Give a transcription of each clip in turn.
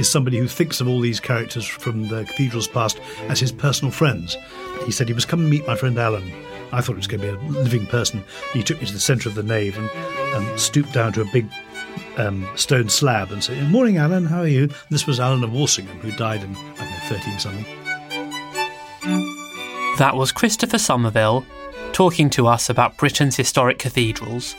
Is somebody who thinks of all these characters from the cathedral's past as his personal friends. He said he was come and meet my friend Alan. I thought it was going to be a living person. He took me to the centre of the nave and, and stooped down to a big um, stone slab and said, Morning, Alan, how are you? And this was Alan of Walsingham, who died in, I don't know, 13 something. That was Christopher Somerville talking to us about Britain's historic cathedrals.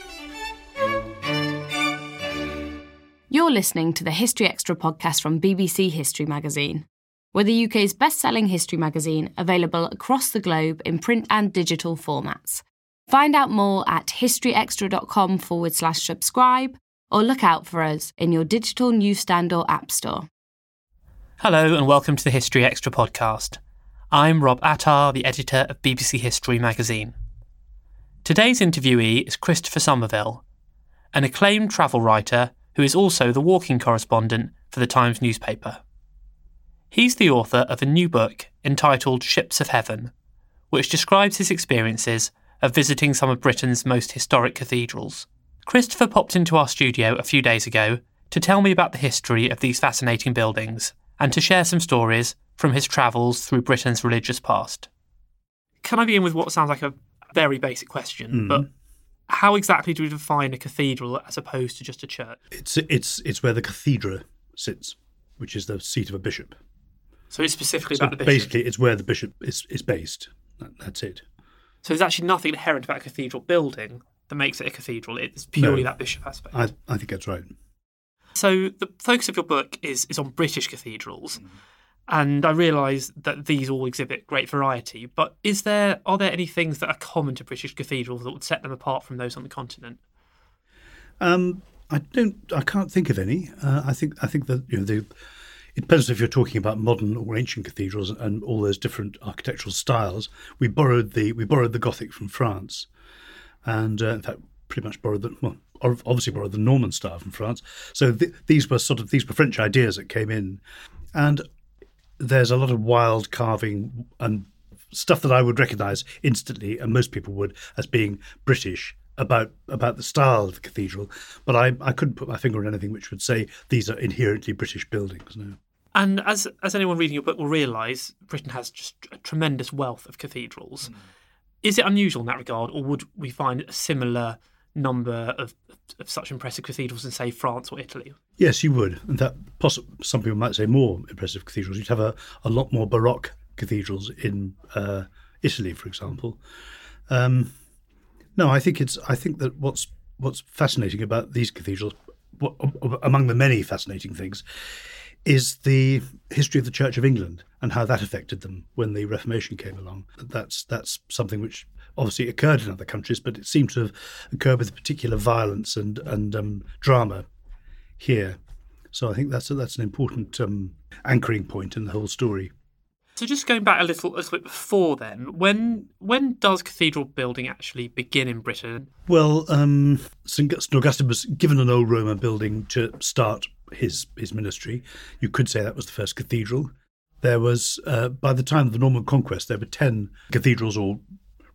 You're listening to the History Extra podcast from BBC History Magazine. We're the UK's best selling history magazine, available across the globe in print and digital formats. Find out more at historyextra.com forward slash subscribe or look out for us in your digital newsstand or app store. Hello, and welcome to the History Extra podcast. I'm Rob Attar, the editor of BBC History magazine. Today's interviewee is Christopher Somerville, an acclaimed travel writer who is also the walking correspondent for the Times newspaper. He's the author of a new book entitled Ships of Heaven, which describes his experiences of visiting some of Britain's most historic cathedrals. Christopher popped into our studio a few days ago to tell me about the history of these fascinating buildings and to share some stories from his travels through Britain's religious past. Can I begin with what sounds like a very basic question, Mm. but how exactly do we define a cathedral as opposed to just a church? It's, it's, it's where the cathedra sits, which is the seat of a bishop. So it's specifically So about the bishop. basically, it's where the bishop is, is based. That, that's it. So there's actually nothing inherent about a cathedral building that makes it a cathedral. It's purely No. that bishop aspect. I, I think that's right. So the focus of your book is is on British cathedrals, and I realise that these all exhibit great variety. But is there are there any things that are common to British cathedrals that would set them apart from those on the continent? Um, I don't. I can't think of any. Uh, I think. I think that you know the. It depends if you're talking about modern or ancient cathedrals and all those different architectural styles. We borrowed the we borrowed the Gothic from France, and uh, in fact, pretty much borrowed the well, obviously borrowed the Norman style from France. So th- these were sort of these were French ideas that came in, and there's a lot of wild carving and stuff that I would recognise instantly, and most people would as being British about about the style of the cathedral. But I, I couldn't put my finger on anything which would say these are inherently British buildings. No. And as as anyone reading your book will realise, Britain has just a tremendous wealth of cathedrals. Mm. Is it unusual in that regard, or would we find a similar number of, of such impressive cathedrals in, say, France or Italy? Yes, you would. In fact, some people might say more impressive cathedrals. You'd have a, a lot more Baroque cathedrals in uh, Italy, for example. Um, no, I think it's. I think that what's what's fascinating about these cathedrals, among the many fascinating things is the history of the Church of England and how that affected them when the Reformation came along. That's that's something which obviously occurred in other countries, but it seemed to have occurred with particular violence and and um, drama here. So I think that's a, that's an important um, anchoring point in the whole story. So just going back a little, a little bit before then, when when does cathedral building actually begin in Britain? Well, um, St Augustine was given an old Roman building to start his his ministry. You could say that was the first cathedral. There was uh, by the time of the Norman conquest, there were ten cathedrals or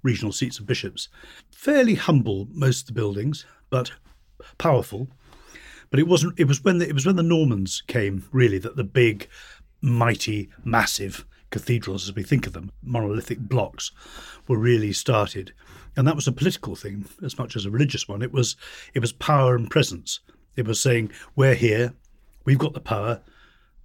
regional seats of bishops. Fairly humble, most of the buildings, but powerful. But it wasn't. It was when the, it was when the Normans came really that the big, mighty, massive cathedrals, as we think of them, monolithic blocks, were really started. And that was a political thing as much as a religious one. It was it was power and presence. It was saying, We're here, we've got the power,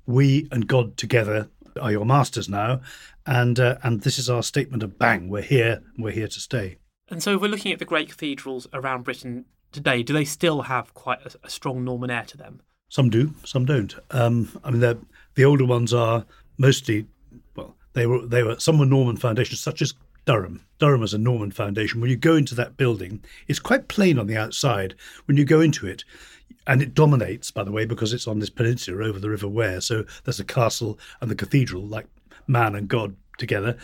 we and God together are your masters now, and uh, and this is our statement of bang, we're here, we're here to stay. And so, if we're looking at the great cathedrals around Britain today, do they still have quite a, a strong Norman air to them? Some do, some don't. Um, I mean, the older ones are mostly well, they were they were some were Norman foundations, such as Durham. Durham is a Norman foundation. When you go into that building, it's quite plain on the outside. When you go into it, and it dominates, by the way, because it's on this peninsula over the River Wear. So there's a castle and the cathedral, like man and God together.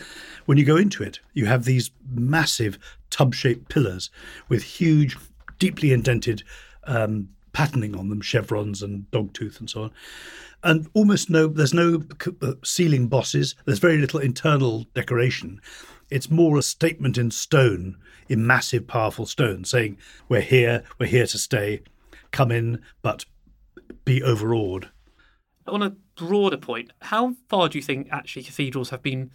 When you go into it, you have these massive tub shaped pillars with huge, deeply indented um, patterning on them, chevrons and dogtooth and so on and almost no there's no uh, ceiling bosses there's very little internal decoration it's more a statement in stone in massive powerful stone saying we're here we're here to stay come in but be overawed on a broader point how far do you think actually cathedrals have been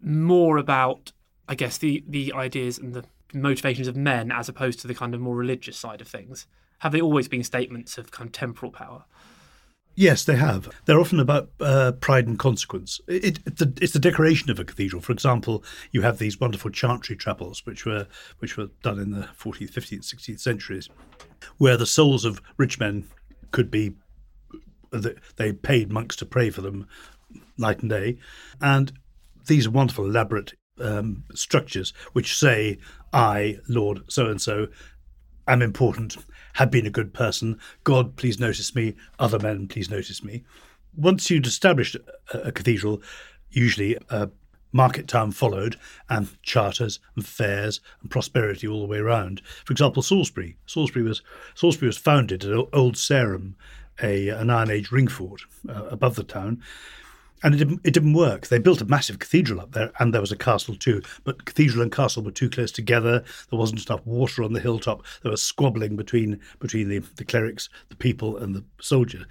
more about i guess the the ideas and the motivations of men as opposed to the kind of more religious side of things have they always been statements of kind of temporal power Yes, they have. They're often about uh, pride and consequence. It, it, the, it's the decoration of a cathedral. For example, you have these wonderful chantry chapels, which were which were done in the 14th, 15th, 16th centuries, where the souls of rich men could be. They paid monks to pray for them night and day, and these wonderful, elaborate um, structures which say, "I, Lord so and so, am important have been a good person. God, please notice me. Other men, please notice me. Once you'd established a, a cathedral, usually a market town followed, and charters and fairs and prosperity all the way around. For example, Salisbury. Salisbury was Salisbury was founded at Old Sarum, a an Iron Age ring fort uh, above the town, and it didn't, it didn't work. They built a massive cathedral up there, and there was a castle too. But cathedral and castle were too close together. There wasn't enough water on the hilltop. There was squabbling between between the, the clerics, the people, and the soldiers.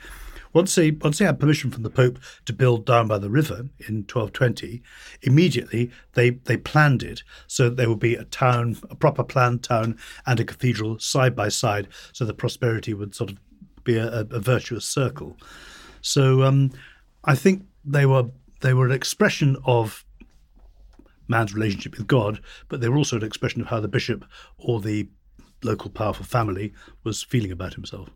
Once they once they had permission from the Pope to build down by the river in 1220, immediately they they planned it so that there would be a town, a proper planned town, and a cathedral side by side, so the prosperity would sort of be a, a virtuous circle. So um, I think they were they were an expression of man's relationship with God, but they were also an expression of how the bishop or the local powerful family was feeling about himself.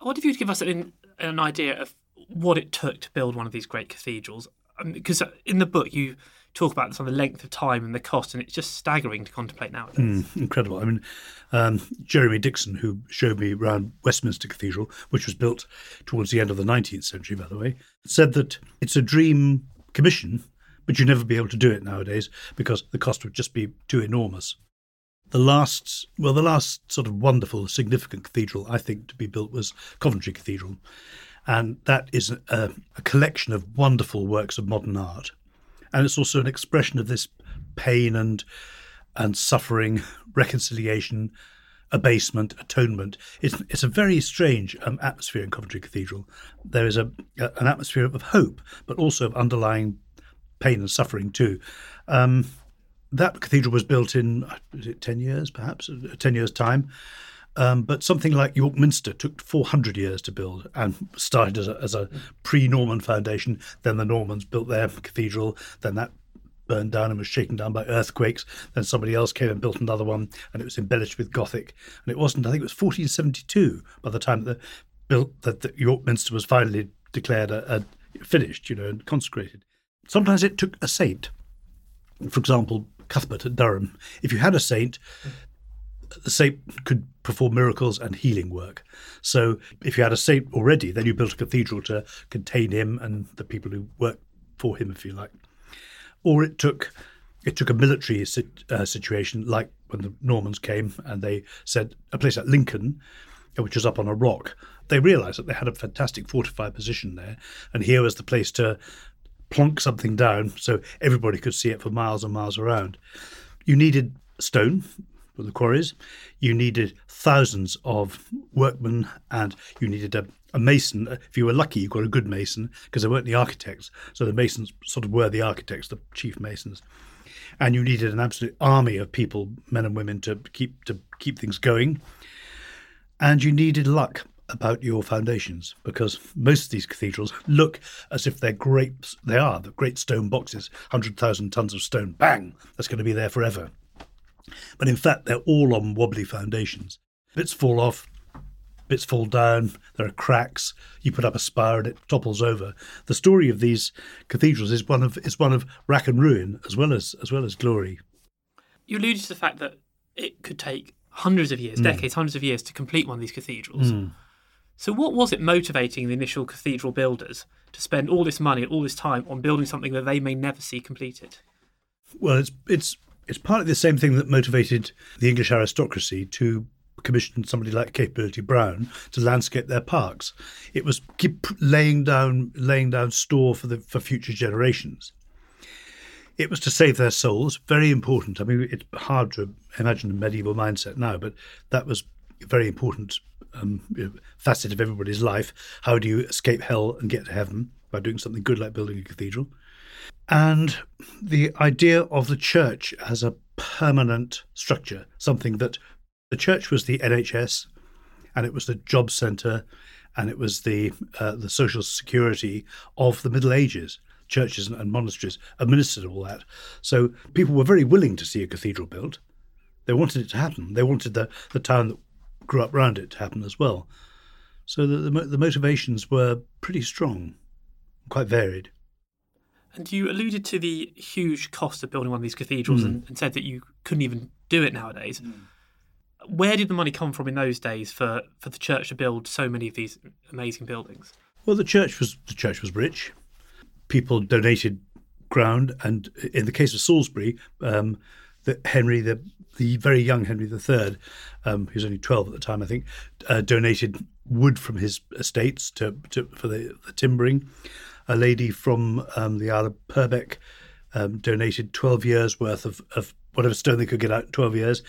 I wonder if you'd give us an, an idea of what it took to build one of these great cathedrals. Because um, in the book, you talk about this on the length of time and the cost, and it's just staggering to contemplate nowadays. Mm, incredible. I mean, um, Jeremy Dixon, who showed me around Westminster Cathedral, which was built towards the end of the 19th century, by the way, said that it's a dream commission, but you'd never be able to do it nowadays because the cost would just be too enormous. The last, well, the last sort of wonderful, significant cathedral I think to be built was Coventry Cathedral, and that is a, a collection of wonderful works of modern art and it's also an expression of this pain and and suffering, reconciliation, abasement, atonement. It's it's a very strange um, atmosphere in Coventry Cathedral. There is a, a, an atmosphere of hope, but also of underlying pain and suffering too. Um, that cathedral was built in is it ten years, perhaps ten years time. Um, but something like York Minster took 400 years to build and started as a, as a pre Norman foundation. Then the Normans built their cathedral. Then that burned down and was shaken down by earthquakes. Then somebody else came and built another one, and it was embellished with Gothic. And it wasn't, I think it was 1472 by the time that, built, that the York Minster was finally declared a, a finished, you know, and consecrated. Sometimes it took a saint. For example, Cuthbert at Durham. If you had a saint, the saint could perform miracles and healing work. So if you had a saint already, then you built a cathedral to contain him and the people who worked for him, if you like. Or it took it took a military sit, uh, situation, like when the Normans came and they said a place like Lincoln, which was up on a rock. They realised that they had a fantastic fortified position there, and here was the place to plonk something down so everybody could see it for miles and miles around. You needed stone for the quarries. You needed thousands of workmen, and you needed a, a mason. If you were lucky, you got a good mason because they weren't the architects. So the masons sort of were the architects, the chief masons. And you needed an absolute army of people, men and women, to keep to keep things going. And you needed luck about your foundations because most of these cathedrals look as if they're great. They are the great stone boxes, hundred thousand tons of stone. Bang! That's going to be there forever. But in fact, they're all on wobbly foundations. Bits fall off, bits fall down, there are cracks. You put up a spire and it topples over. The story of these cathedrals is one of is one of rack and ruin as well as as well as glory. You alluded to the fact that it could take hundreds of years, mm. decades, hundreds of years to complete one of these cathedrals. Mm. So, what was it motivating the initial cathedral builders to spend all this money, all this time on building something that they may never see completed? Well, it's it's it's partly the same thing that motivated the English aristocracy to commission somebody like Capability Brown to landscape their parks. It was keep laying down laying down store for the for future generations. It was to save their souls, very important. I mean, it's hard to imagine a medieval mindset now, but that was very important um, facet of everybody's life. How do you escape hell and get to heaven by doing something good like building a cathedral? and the idea of the church as a permanent structure, something that the church was the NHS, and it was the job centre, and it was the uh, the social security of the Middle Ages. Churches and monasteries administered all that, so people were very willing to see a cathedral built. They wanted it to happen. They wanted the the town that grew up around it to happen as well. So the, the, the motivations were pretty strong, quite varied. And you alluded to the huge cost of building one of these cathedrals mm. and, and, said that you couldn't even do it nowadays. Mm. Where did the money come from in those days for, for the church to build so many of these amazing buildings? Well, the church was the church was rich. People donated ground, and in the case of Salisbury, um, the Henry, the the very young Henry III, um, he was only twelve at the time, I think, uh, donated wood from his estates to, to for the, the timbering a lady from um, the Isle of Purbeck um, donated 12 years worth of, of whatever stone they could get out in 12 years.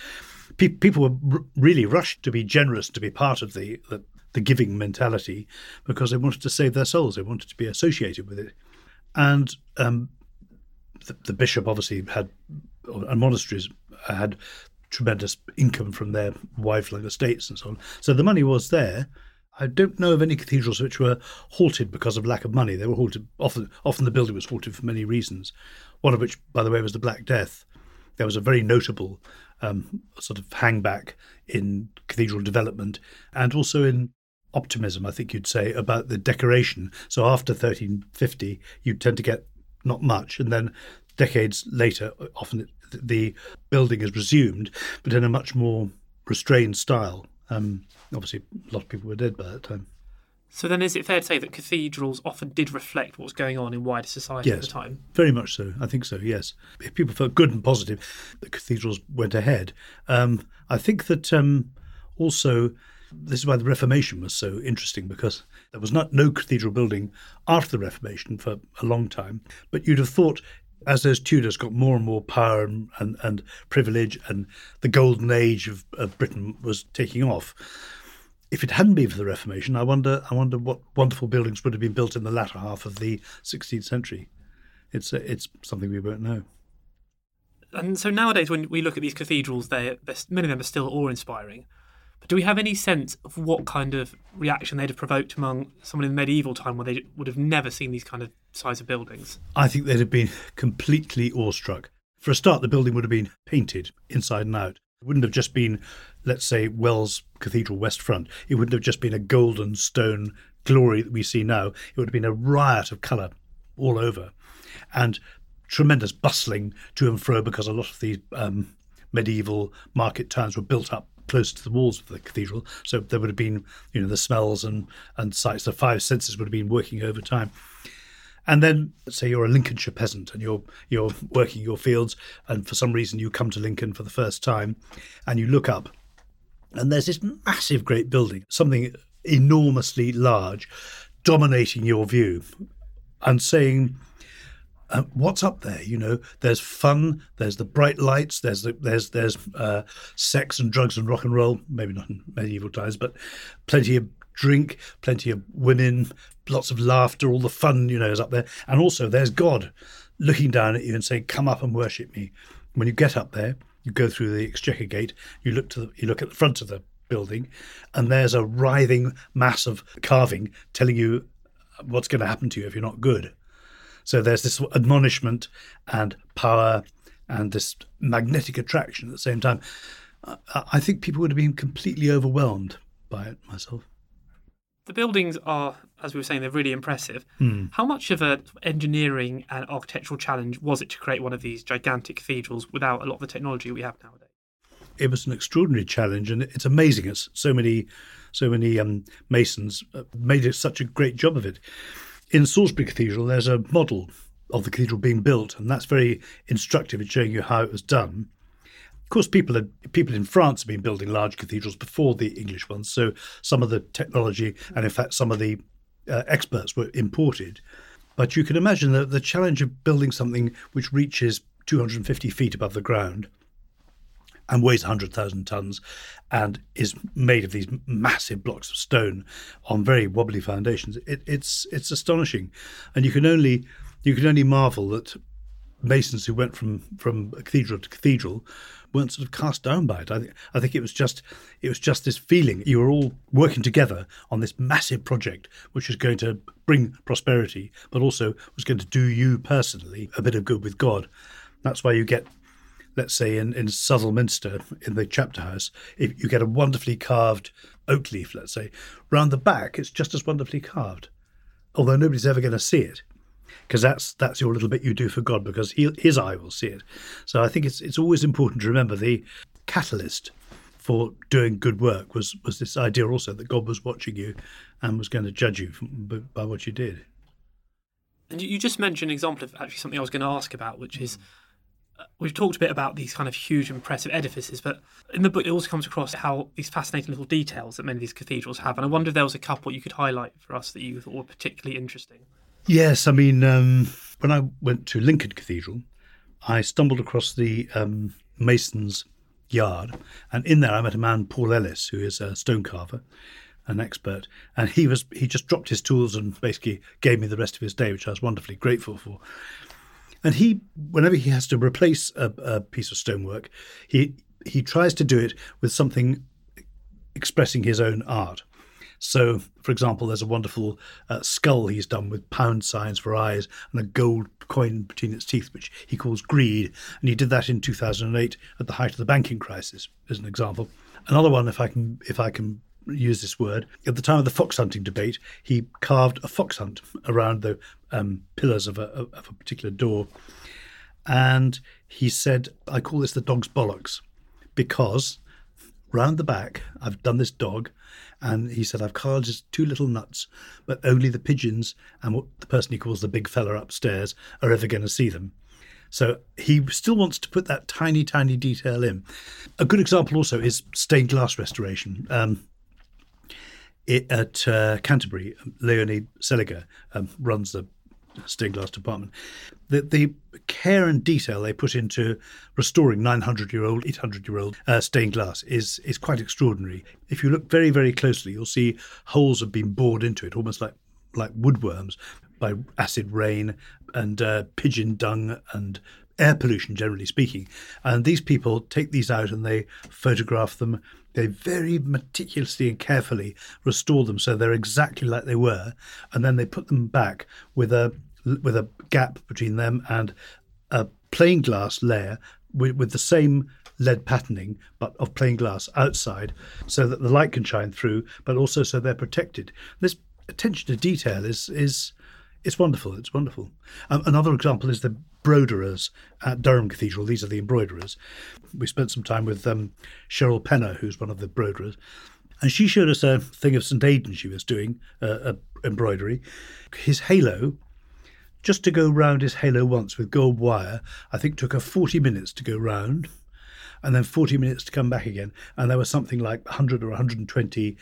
Pe- people were r- really rushed to be generous, to be part of the, the, the giving mentality because they wanted to save their souls. They wanted to be associated with it. And um, the, the, bishop obviously had, and monasteries had tremendous income from their wifelong estates and so on. So the money was there. I don't know of any cathedrals which were halted because of lack of money. They were halted often. Often the building was halted for many reasons. One of which, by the way, was the Black Death. There was a very notable um, sort of hangback in cathedral development and also in optimism, I think you'd say, about the decoration. So after 1350, you tend to get not much, and then decades later, often the building is resumed, but in a much more restrained style. Um, obviously, a lot of people were dead by that time. So then, is it fair to say that cathedrals often did reflect what was going on in wider society yes, at the time? Very much so. I think so. Yes, if people felt good and positive, the cathedrals went ahead. Um, I think that um, also this is why the Reformation was so interesting because there was not no cathedral building after the Reformation for a long time. But you'd have thought as those Tudors got more and more power and, and, and privilege, and the golden age of, of, Britain was taking off. If it hadn't been for the Reformation, I wonder, I wonder what wonderful buildings would have been built in the latter half of the 16th century. It's it's something we won't know. And so nowadays, when we look at these cathedrals, they many of them are still awe-inspiring. But do we have any sense of what kind of reaction they'd have provoked among someone in medieval time where they would have never seen these kind of size of buildings? I think they'd have been completely awestruck. For a start, the building would have been painted inside and out. It wouldn't have just been, let's say, Wells Cathedral West Front. It wouldn't have just been a golden stone glory that we see now. It would have been a riot of colour all over. And tremendous bustling to and fro because a lot of the um, medieval market towns were built up close to the walls of the cathedral. So there would have been, you know, the smells and, and sights. The five senses would have been working over time. And then, say you're a Lincolnshire peasant and you're you're working your fields, and for some reason you come to Lincoln for the first time, and you look up, and there's this massive, great building, something enormously large, dominating your view, and saying, uh, what's up there? You know, there's fun, there's the bright lights, there's the, there's there's uh, sex and drugs and rock and roll. Maybe not in medieval times, but plenty of drink, plenty of women, lots of laughter, all the fun, you know, is up there. And also there's God looking down at you and saying, Come up and worship me. When you get up there, you go through the exchequer gate, you look to the, you look at the front of the building, and there's a writhing mass of carving telling you what's going to happen to you if you're not good. So there's this admonishment and power and this magnetic attraction at the same time. I think people would have been completely overwhelmed by it myself. The buildings are, as we were saying, they're really impressive. Hmm. How much of an engineering and architectural challenge was it to create one of these gigantic cathedrals without a lot of the technology we have nowadays? It was an extraordinary challenge, and it's amazing. It's so many, so many um, masons uh, made it such a great job of it. In Salisbury Cathedral, there's a model of the cathedral being built, and that's very instructive in showing you how it was done. Of course, people had, people in France have been building large cathedrals before the English ones, so some of the technology and, in fact, some of the uh, experts were imported. But you can imagine the, the challenge of building something which reaches 250 feet above the ground and weighs 100,000 tons and is made of these massive blocks of stone on very wobbly foundations. It, it's it's astonishing, and you can only you can only marvel that masons who went from from cathedral to cathedral weren't sort of cast down by it. I, th- I think it was just it was just this feeling you were all working together on this massive project, which was going to bring prosperity, but also was going to do you personally a bit of good with God. That's why you get, let's say, in in Southwell Minster in the chapter house, if you get a wonderfully carved oak leaf, let's say, round the back, it's just as wonderfully carved, although nobody's ever going to see it because that's that's your little bit you do for God because he, his eye will see it. So I think it's it's always important to remember the catalyst for doing good work was was this idea also that God was watching you and was going to judge you from, by what you did. And you just mentioned an example of actually something I was going to ask about, which is uh, we've talked a bit about these kind of huge, impressive edifices, but in the book it also comes across how these fascinating little details that many of these cathedrals have. And I wonder if there was a couple you could highlight for us that you thought were particularly interesting. Yes, I mean, um, when I went to Lincoln Cathedral, I stumbled across the um, mason's yard, and in there I met a man, Paul Ellis, who is a stone carver, an expert, and he was he just dropped his tools and basically gave me the rest of his day, which I was wonderfully grateful for. And he, whenever he has to replace a, a piece of stonework, he he tries to do it with something expressing his own art. So, for example, there's a wonderful uh, skull he's done with pound signs for eyes and a gold coin between its teeth, which he calls greed. And he did that in 2008 at the height of the banking crisis, as an example. Another one, if I can, if I can use this word, at the time of the fox hunting debate, he carved a fox hunt around the um, pillars of a, of a particular door. And he said, I call this the dog's bollocks because round the back, I've done this dog, and he said, I've carved just two little nuts, but only the pigeons and what the person he calls the big fella upstairs are ever going to see them. So he still wants to put that tiny, tiny detail in. A good example also is stained glass restoration. Um, it, at uh, Canterbury, Leonie Seliger um, runs the stained glass department. The, the care and detail they put into restoring 900 year old, 800 year old uh, stained glass is is quite extraordinary. If you look very very closely, you'll see holes have been bored into it, almost like like woodworms by acid rain and uh, pigeon dung and air pollution, generally speaking. And these people take these out and they photograph them. They very meticulously and carefully restore them so they're exactly like they were, and then they put them back with a with a gap between them and a plain glass layer with, with the same lead patterning but of plain glass outside so that the light can shine through but also so they're protected this attention to detail is is it's wonderful it's wonderful um, another example is the broderers at Durham Cathedral. These are the embroiderers. We spent some time with um, Cheryl Penner, who's one of the broderers, and she showed us a thing of St Aidan she was doing, uh, embroidery. His halo, just to go round his halo once with gold wire, I think took her 40 minutes to go round and then 40 minutes to come back again. And there was something like 100 or 120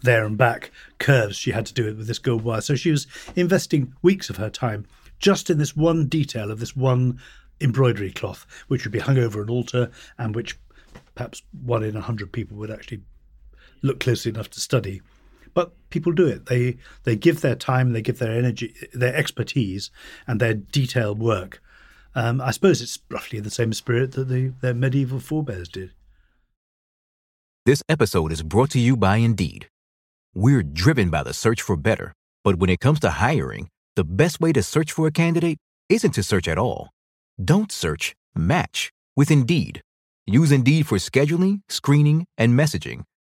there and back curves she had to do it with this gold wire. So she was investing weeks of her time just in this one detail of this one embroidery cloth, which would be hung over an altar and which perhaps one in a hundred people would actually look closely enough to study. But people do it. They they give their time, they give their energy, their expertise, and their detailed work. Um, I suppose it's roughly the same spirit that the, their medieval forebears did. This episode is brought to you by Indeed. We're driven by the search for better, but when it comes to hiring the best way to search for a candidate isn't to search at all. Don't search, match with Indeed. Use Indeed for scheduling, screening, and messaging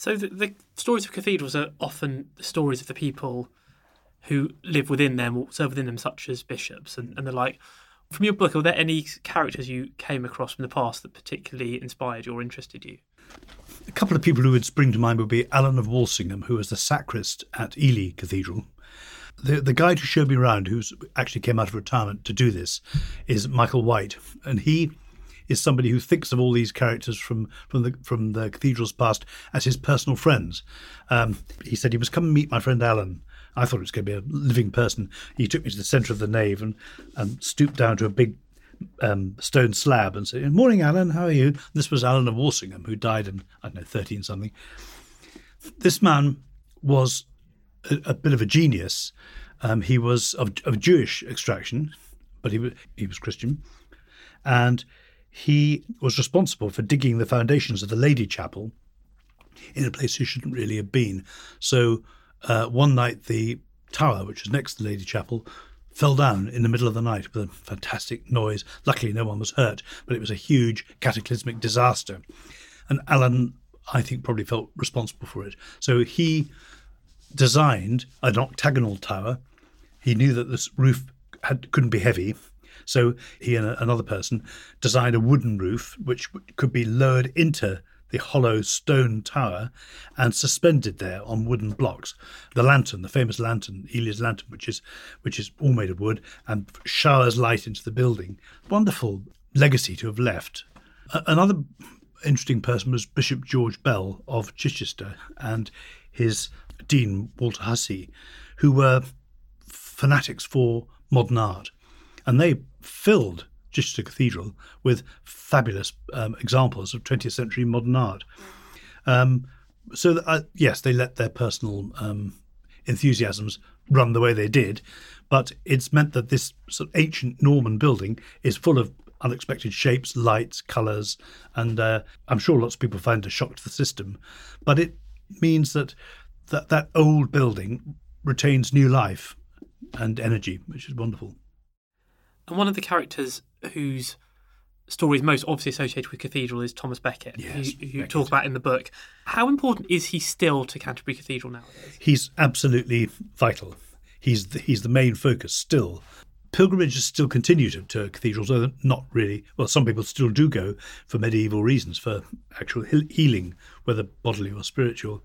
So the, the stories of cathedrals are often the stories of the people who live within them or serve within them, such as bishops and, and the like. From your book, are there any characters you came across from the past that particularly inspired you or interested you? A couple of people who would spring to mind would be Alan of Walsingham, who was the sacrist at Ely Cathedral, the the guide who showed me around, who actually came out of retirement to do this, is Michael White, and he is somebody who thinks of all these characters from from the from the cathedral's past as his personal friends. Um, he said he was come and meet my friend Alan. I thought it was going to be a living person. He took me to the centre of the nave and and stooped down to a big um, stone slab and said, "Morning, Alan. How are you?" This was Alan of Walsingham, who died in I don't know thirteen something. This man was a, a bit of a genius. Um, he was of, of Jewish extraction, but he was, he was Christian. And he was responsible for digging the foundations of the Lady Chapel in a place he shouldn't really have been. So uh, one night, the tower, which was next to the Lady Chapel, fell down in the middle of the night with a fantastic noise. Luckily, no one was hurt, but it was a huge cataclysmic disaster. And Alan, I think, probably felt responsible for it. So he designed an octagonal tower. He knew that this roof had, couldn't be heavy, so he and another person designed a wooden roof which could be lowered into the hollow stone tower and suspended there on wooden blocks. The lantern, the famous lantern, Ely's lantern, which is which is all made of wood and showers light into the building. Wonderful legacy to have left. another interesting person was Bishop George Bell of Chichester and his Dean Walter Hussey, who were fanatics for modern art. And they filled Chichester Cathedral with fabulous um, examples of 20th century modern art. Um, so, that, uh, yes, they let their personal um, enthusiasms run the way they did, but it's meant that this sort of ancient Norman building is full of unexpected shapes, lights, colours, and uh, I'm sure lots of people find a shock to the system. But it means that that, that old building retains new life and energy, which is wonderful. And one of the characters whose story is most obviously associated with Cathedral is Thomas Becket, Yes, who, who you talk about in the book. How important is he still to Canterbury Cathedral nowadays? He's absolutely vital. He's the, he's the main focus still. Pilgrimages still continue to, to cathedrals, although not really. Well, some people still do go for medieval reasons, for actual healing, whether bodily or spiritual.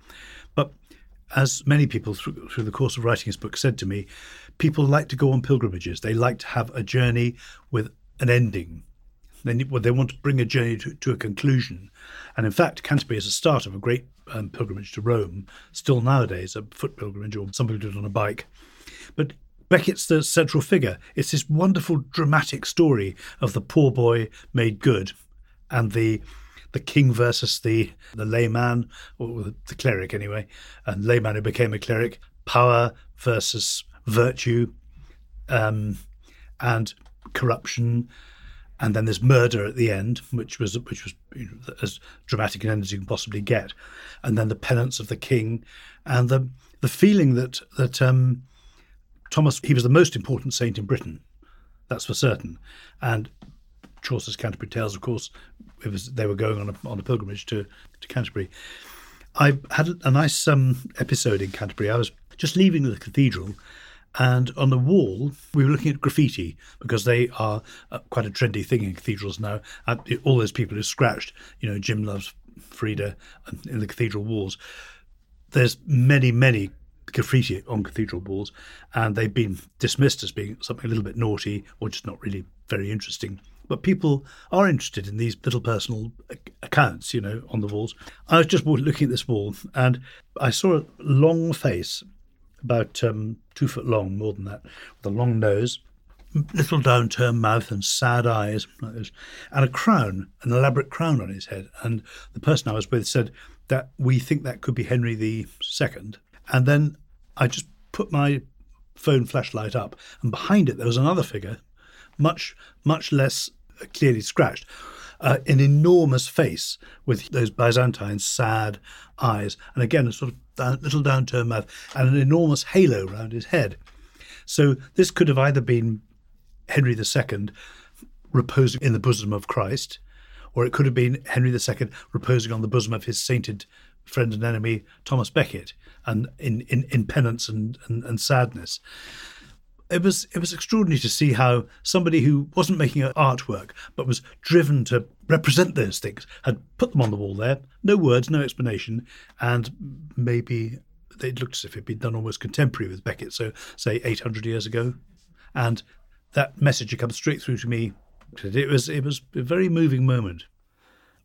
As many people through, through the course of writing his book said to me, people like to go on pilgrimages. They like to have a journey with an ending. They, need, well, they want to bring a journey to, to a conclusion. And in fact, Canterbury is the start of a great um, pilgrimage to Rome, still nowadays, a foot pilgrimage, or somebody do it on a bike. But Becket's the central figure. It's this wonderful dramatic story of the poor boy made good and the the king versus the the layman, or the, cleric anyway, and layman who became a cleric, power versus virtue, um, and corruption, and then there's murder at the end, which was which was you know, as dramatic an end as you can possibly get, and then the penance of the king, and the the feeling that that um, Thomas he was the most important saint in Britain, that's for certain, and Chaucer's Canterbury Tales, of course, it was they were going on a, on a pilgrimage to to Canterbury. I had a nice um, episode in Canterbury. I was just leaving the cathedral, and on the wall we were looking at graffiti because they are uh, quite a trendy thing in cathedrals now. All those people who scratched, you know, Jim loves Frida in the cathedral walls. There's many, many graffiti on cathedral walls, and they've been dismissed as being something a little bit naughty or just not really very interesting. But people are interested in these little personal accounts, you know, on the walls. I was just looking at this wall, and I saw a long face, about um, two foot long, more than that, with a long nose, little downturned mouth and sad eyes and a crown, an elaborate crown on his head. And the person I was with said that we think that could be Henry the Second. And then I just put my phone flashlight up, and behind it there was another figure, much much less clearly scratched. Uh, an enormous face with those Byzantine sad eyes, and again a sort of down, little downturned mouth, and an enormous halo round his head. So this could have either been Henry II reposing in the bosom of Christ, or it could have been Henry II reposing on the bosom of his sainted friend and enemy Thomas Becket, and in, in, in penance and, and, and sadness. It was it was extraordinary to see how somebody who wasn't making artwork but was driven to represent those things had put them on the wall there, no words, no explanation, and maybe they looked as if it'd been done almost contemporary with Becket, so say 800 years ago, and that message had come straight through to me. It was it was a very moving moment.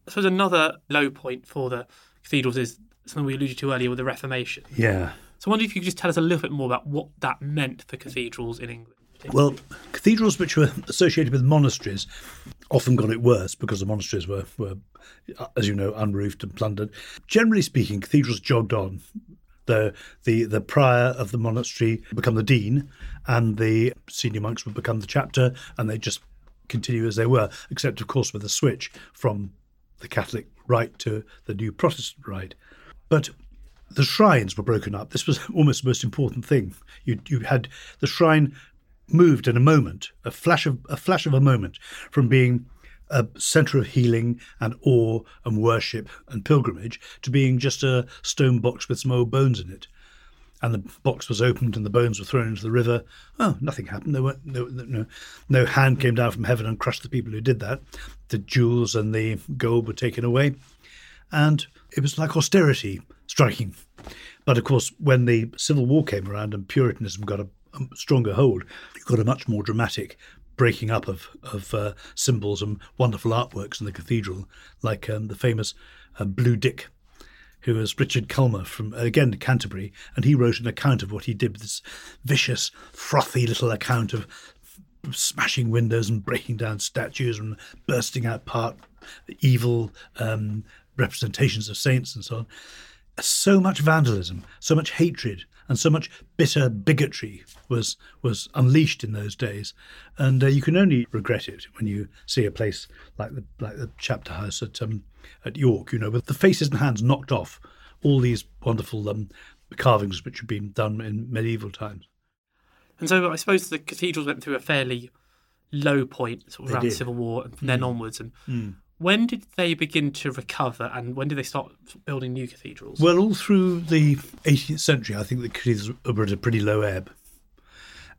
I suppose another low point for the cathedrals is something we alluded to earlier with the Reformation. Yeah. So I wonder if you could just tell us a little bit more about what that meant for cathedrals in England. Well, cathedrals which were associated with monasteries often got it worse because the monasteries were, were, as you know, unroofed and plundered. Generally speaking, cathedrals jogged on. The, the the prior of the monastery become the dean, and the senior monks would become the chapter, and they just continue as they were, except of course with a switch from the Catholic rite to the new Protestant rite. But the shrines were broken up. This was almost the most important thing. You you had the shrine moved in a moment, a flash of a flash of a moment, from being a centre of healing and awe and worship and pilgrimage to being just a stone box with some old bones in it. And the box was opened and the bones were thrown into the river. Oh, nothing happened. There weren't no no no hand came down from heaven and crushed the people who did that. The jewels and the gold were taken away, and it was like austerity striking. But of course, when the Civil War came around and Puritanism got a, a stronger hold, you got a much more dramatic breaking up of of uh, symbols and wonderful artworks in the cathedral, like um, the famous uh, Blue Dick, who was Richard Culmer from again Canterbury, and he wrote an account of what he did this vicious, frothy little account of smashing windows and breaking down statues and bursting out part evil um, representations of saints and so on. So much vandalism, so much hatred, and so much bitter bigotry was was unleashed in those days, and uh, you can only regret it when you see a place like the like the chapter house at um, at York, you know, with the faces and hands knocked off all these wonderful um, carvings which had been done in medieval times. And so I suppose the cathedrals went through a fairly low point sort of They around the. Civil War and from then onwards. And Mm. When did they begin to recover and when did they start building new cathedrals? Well, all through the 18th century, I think the cathedrals were at a pretty low ebb.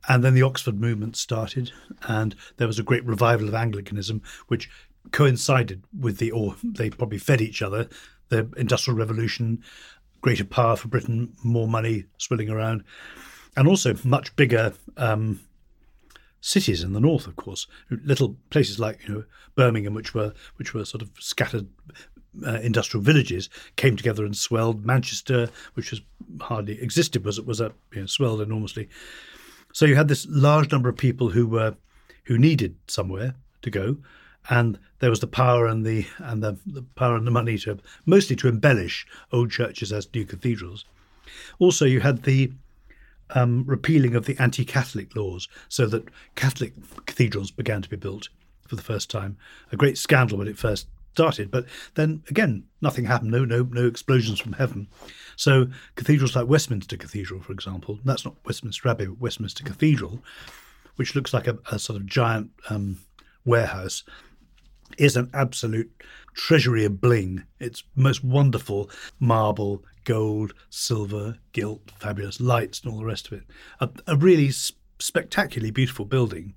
And then the Oxford movement started, and there was a great revival of Anglicanism, which coincided with the, or they probably fed each other, the Industrial Revolution, greater power for Britain, more money swilling around, and also much bigger um, cities in the north, of course, little places like you know Birmingham, which were which were sort of scattered uh, industrial villages, came together and swelled. Manchester, which was hardly existed, was was a you know, swelled enormously. So you had this large number of people who were who needed somewhere to go, and there was the power and the and the, the power and the money to mostly to embellish old churches as new cathedrals. Also, you had the um, repealing of the anti-Catholic laws, so that Catholic cathedrals began to be built for the first time. A great scandal when it first started, but then again, nothing happened. No, no, no explosions from heaven. So cathedrals like Westminster Cathedral, for example, that's not Westminster Abbey, but Westminster Cathedral, which looks like a, a sort of giant um, warehouse, is an absolute treasury of bling. It's most wonderful marble, gold, silver, gilt, fabulous lights, and all the rest of it. A, a really spectacularly beautiful building.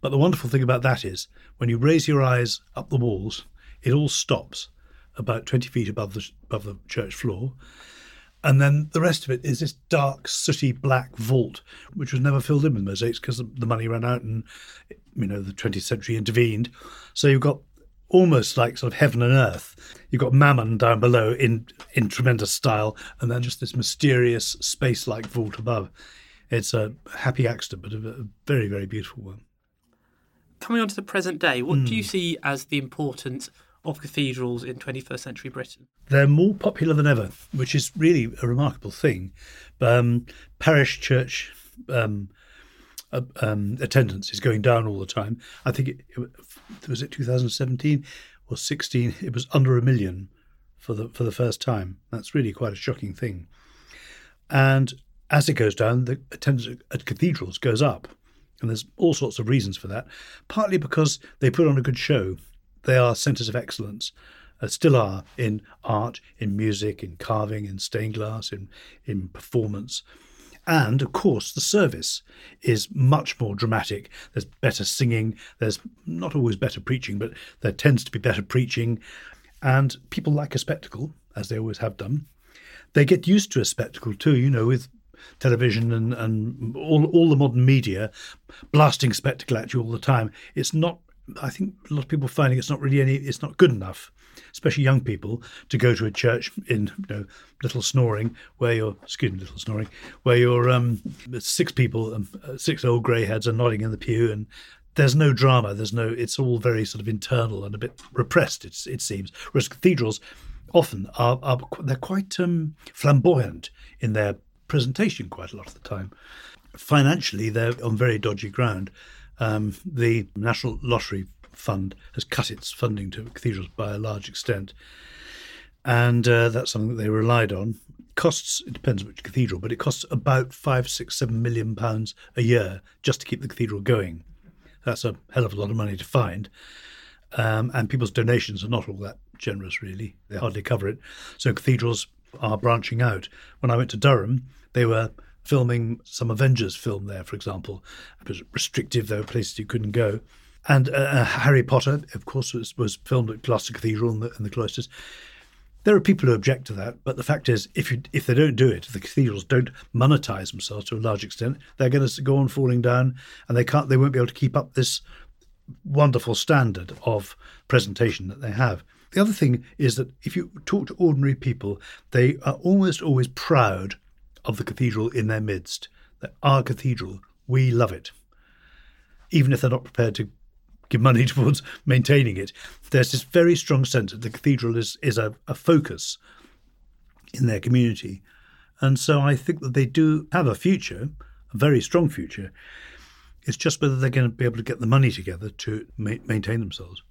But the wonderful thing about that is when you raise your eyes up the walls, it all stops about 20 feet above the, above the church floor. And then the rest of it is this dark, sooty black vault, which was never filled in with mosaics because the money ran out and, you know, the 20th century intervened. So you've got almost like sort of heaven and earth. You've got Mammon down below in, in tremendous style, and then just this mysterious space like vault above. It's a happy accident, but a, very, very beautiful one. Coming on to the present day, what Hmm. do you see as the importance of cathedrals in 21st century Britain? they're more popular than ever, which is really a remarkable thing. Um, parish church um, uh, um, attendance is going down all the time. I think it, it was it 2017 or 16. It was under a million for the for the first time. That's really quite a shocking thing. And as it goes down, the attendance at cathedrals goes up. And there's all sorts of reasons for that. Partly because they put on a good show. They are centres of excellence, uh, still are in art, in music, in carving, in stained glass, in, in performance. And of course, the service is much more dramatic. There's better singing. There's not always better preaching, but there tends to be better preaching. And people like a spectacle, as they always have done. They get used to a spectacle too, you know, with television and, and all, all the modern media blasting spectacle at you all the time. It's not, I think a lot of people finding it's not really any, it's not good enough, especially young people, to go to a church in, you know, little snoring where you're, excuse me, little snoring, where you're um, six people, um, six old grey heads are nodding in the pew and there's no drama. There's no. It's all very sort of internal and a bit repressed. It's, it seems. Whereas cathedrals often are, are they're quite um, flamboyant in their presentation quite a lot of the time. Financially, they're on very dodgy ground. Um, the National Lottery Fund has cut its funding to cathedrals by a large extent, and uh, that's something that they relied on. Costs it depends which cathedral, but it costs about five, six, seven million pounds a year just to keep the cathedral going. That's a hell of a lot of money to find. Um, and people's donations are not all that generous, really. They hardly cover it. So cathedrals are branching out. When I went to Durham, they were filming some Avengers film there, for example. It was restrictive, there were places you couldn't go. And uh, uh, Harry Potter, of course, was, was filmed at Gloucester Cathedral and the, in the cloisters. There are people who object to that, but the fact is, if you if they don't do it, if the cathedrals don't monetize themselves to a large extent, they're going to go on falling down, and they can't, they won't be able to keep up this wonderful standard of presentation that they have. The other thing is that if you talk to ordinary people, they are almost always proud of the cathedral in their midst. Our cathedral, we love it. even if they're not prepared to give money towards maintaining it. There's this very strong sense that the cathedral is is a, a focus in their community, and so I think that they do have a future, a very strong future. It's just whether they're going to be able to get the money together to ma- maintain themselves.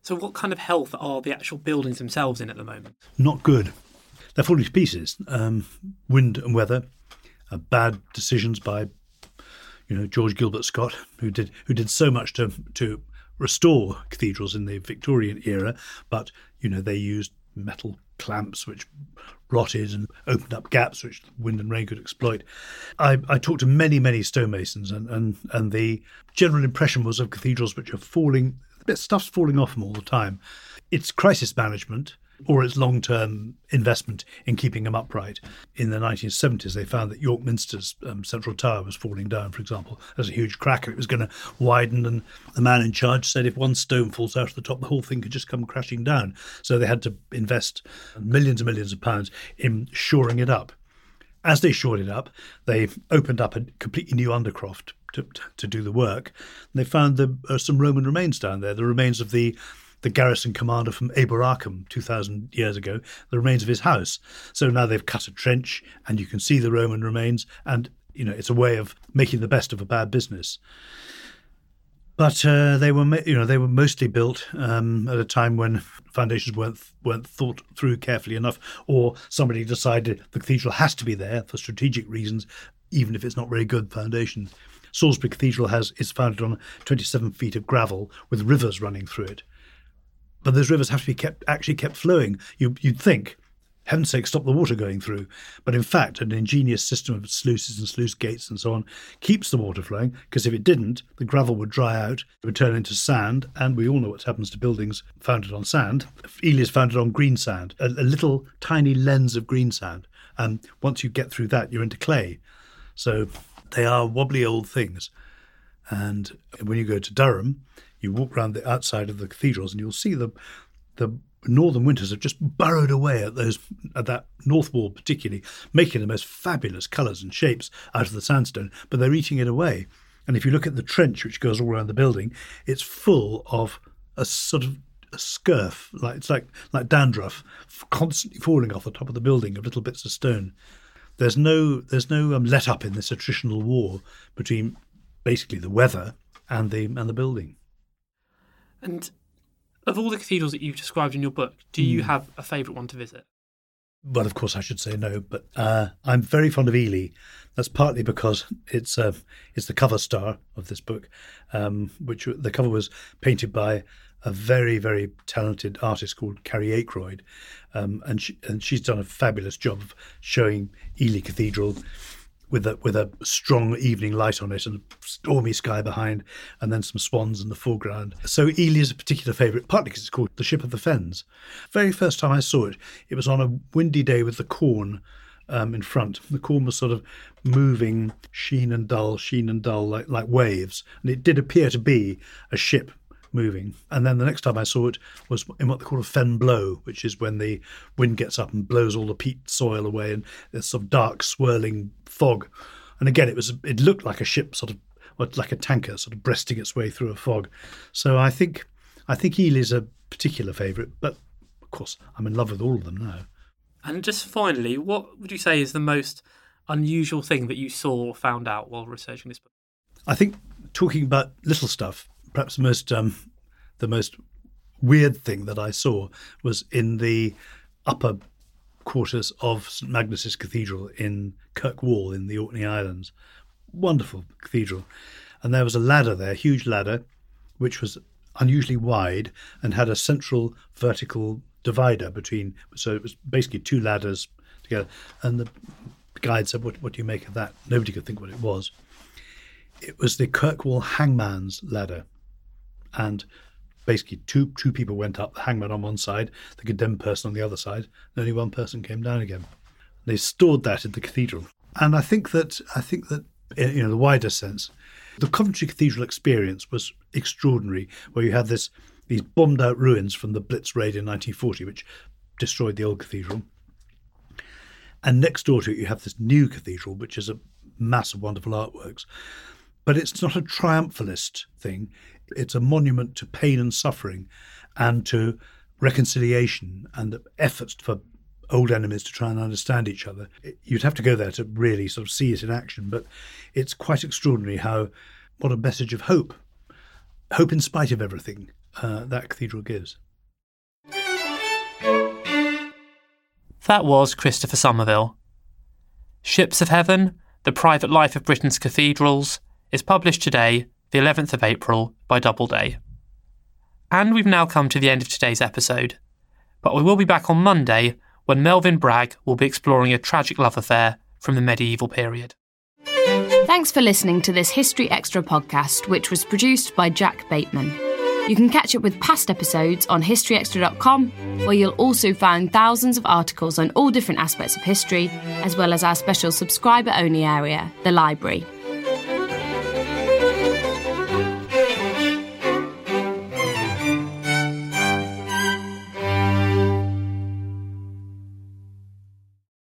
So, what kind of health are the actual buildings themselves in at the moment? Not good. They're falling to pieces. Um, wind and weather, uh, bad decisions by, you know, George Gilbert Scott, who did who did so much to to restore cathedrals in the Victorian era, but you know they used metal clamps which rotted and opened up gaps which wind and rain could exploit. I, I talked to many, many stonemasons, and, and, and the general impression was of cathedrals which are falling, stuff's falling off them all the time. It's crisis management or its long term investment in keeping them upright. In the 1970s, they found that York Minster's um, central tower was falling down, for example. There's a huge crack, it was going to widen, and the man in charge said if one stone falls out of the top, the whole thing could just come crashing down. So they had to invest millions and millions of pounds in shoring it up. As they shored it up, they opened up a completely new undercroft to, to do the work. And they found uh, some Roman remains down there, the remains of the the garrison commander from Eboracum 2,000 years ago, the remains of his house. So now they've cut a trench and you can see the Roman remains, and you know it's a way of making the best of a bad business. But uh, they were, you know, they were mostly built um, at a time when foundations weren't weren't thought through carefully enough, or somebody decided the cathedral has to be there for strategic reasons, even if it's not very good foundations. Salisbury Cathedral has is founded on 27 feet of gravel with rivers running through it but those rivers have to be kept actually kept flowing. You, you'd think, heaven's sake, stop the water going through. But in fact, an ingenious system of sluices and sluice gates and so on keeps the water flowing, because if it didn't, the gravel would dry out, it would turn into sand, and we all know what happens to buildings founded on sand. Ely is founded on green sand, a, a little tiny lens of green sand. And once you get through that, you're into clay. So they are wobbly old things. And when you go to Durham, you walk around the outside of the cathedrals and you'll see the the northern winters have just burrowed away at those at that north wall particularly, making the most fabulous colours and shapes out of the sandstone, but they're eating it away. And if you look at the trench which goes all around the building, it's full of a sort of a scurf, like it's like like dandruff, constantly falling off the top of the building of little bits of stone. There's no there's no um, let up in this attritional war between basically the weather and the and the building. And of all the cathedrals that you've described in your book, do you mm. have a favourite one to visit? Well, of course, I should say no, but uh, I'm very fond of Ely. That's partly because it's uh, it's the cover star of this book, um, which the cover was painted by a very very talented artist called Carry Akroyd, um, and she, and she's done a fabulous job of showing Ely Cathedral with a with a strong evening light on it and a stormy sky behind, and then some swans in the foreground. So Ely is a particular favourite, partly because it's called the Ship of the Fens. Very first time I saw it, it was on a windy day with the corn um, in front. The corn was sort of moving, sheen and dull, sheen and dull, like like waves, and it did appear to be a ship moving. And then the next time I saw it was in what they call a fen blow, which is when the wind gets up and blows all the peat soil away, and there's some dark swirling fog. And again, it was it looked like a ship, sort of like a tanker, sort of breasting its way through a fog. So I think I think Ely's a particular favourite, but of course I'm in love with all of them now. And just finally, what would you say is the most unusual thing that you saw or found out while researching this book? I think talking about little stuff, perhaps the most um, the most weird thing that I saw was in the upper quarters of St Magnus's Cathedral in Kirkwall in the Orkney Islands. Wonderful cathedral. And there was a ladder there, a huge ladder, which was unusually wide and had a central vertical divider between. So it was basically two ladders together. And the guide said, What, what do you make of that? Nobody could think what it was. It was the Kirkwall hangman's ladder and basically two two people went up, the hangman on one side, the condemned person on the other side, and only one person came down again. They stored that in the cathedral, and I think that I think that in you know the wider sense, the Coventry Cathedral experience was extraordinary, where you had this these bombed out ruins from the Blitz raid in 1940, which destroyed the old cathedral. And next door to it, you have this new cathedral, which is a mass of wonderful artworks. But it's not a triumphalist thing. It's a monument to pain and suffering and to reconciliation and efforts for old enemies to try and understand each other. You'd have to go there to really sort of see it in action, but it's quite extraordinary how what a message of hope, hope in spite of everything, uh, that cathedral gives. That was Christopher Somerville. Ships of Heaven, The Private Life of Britain's Cathedrals, is published today, the 11th of April, by Doubleday. And we've now come to the end of today's episode. But we will be back on Monday when Melvyn Bragg will be exploring a tragic love affair from the medieval period. Thanks for listening to this History Extra podcast, which was produced by Jack Bateman. You can catch up with past episodes on historyextra.com, where you'll also find thousands of articles on all different aspects of history, as well as our special subscriber only area, the library.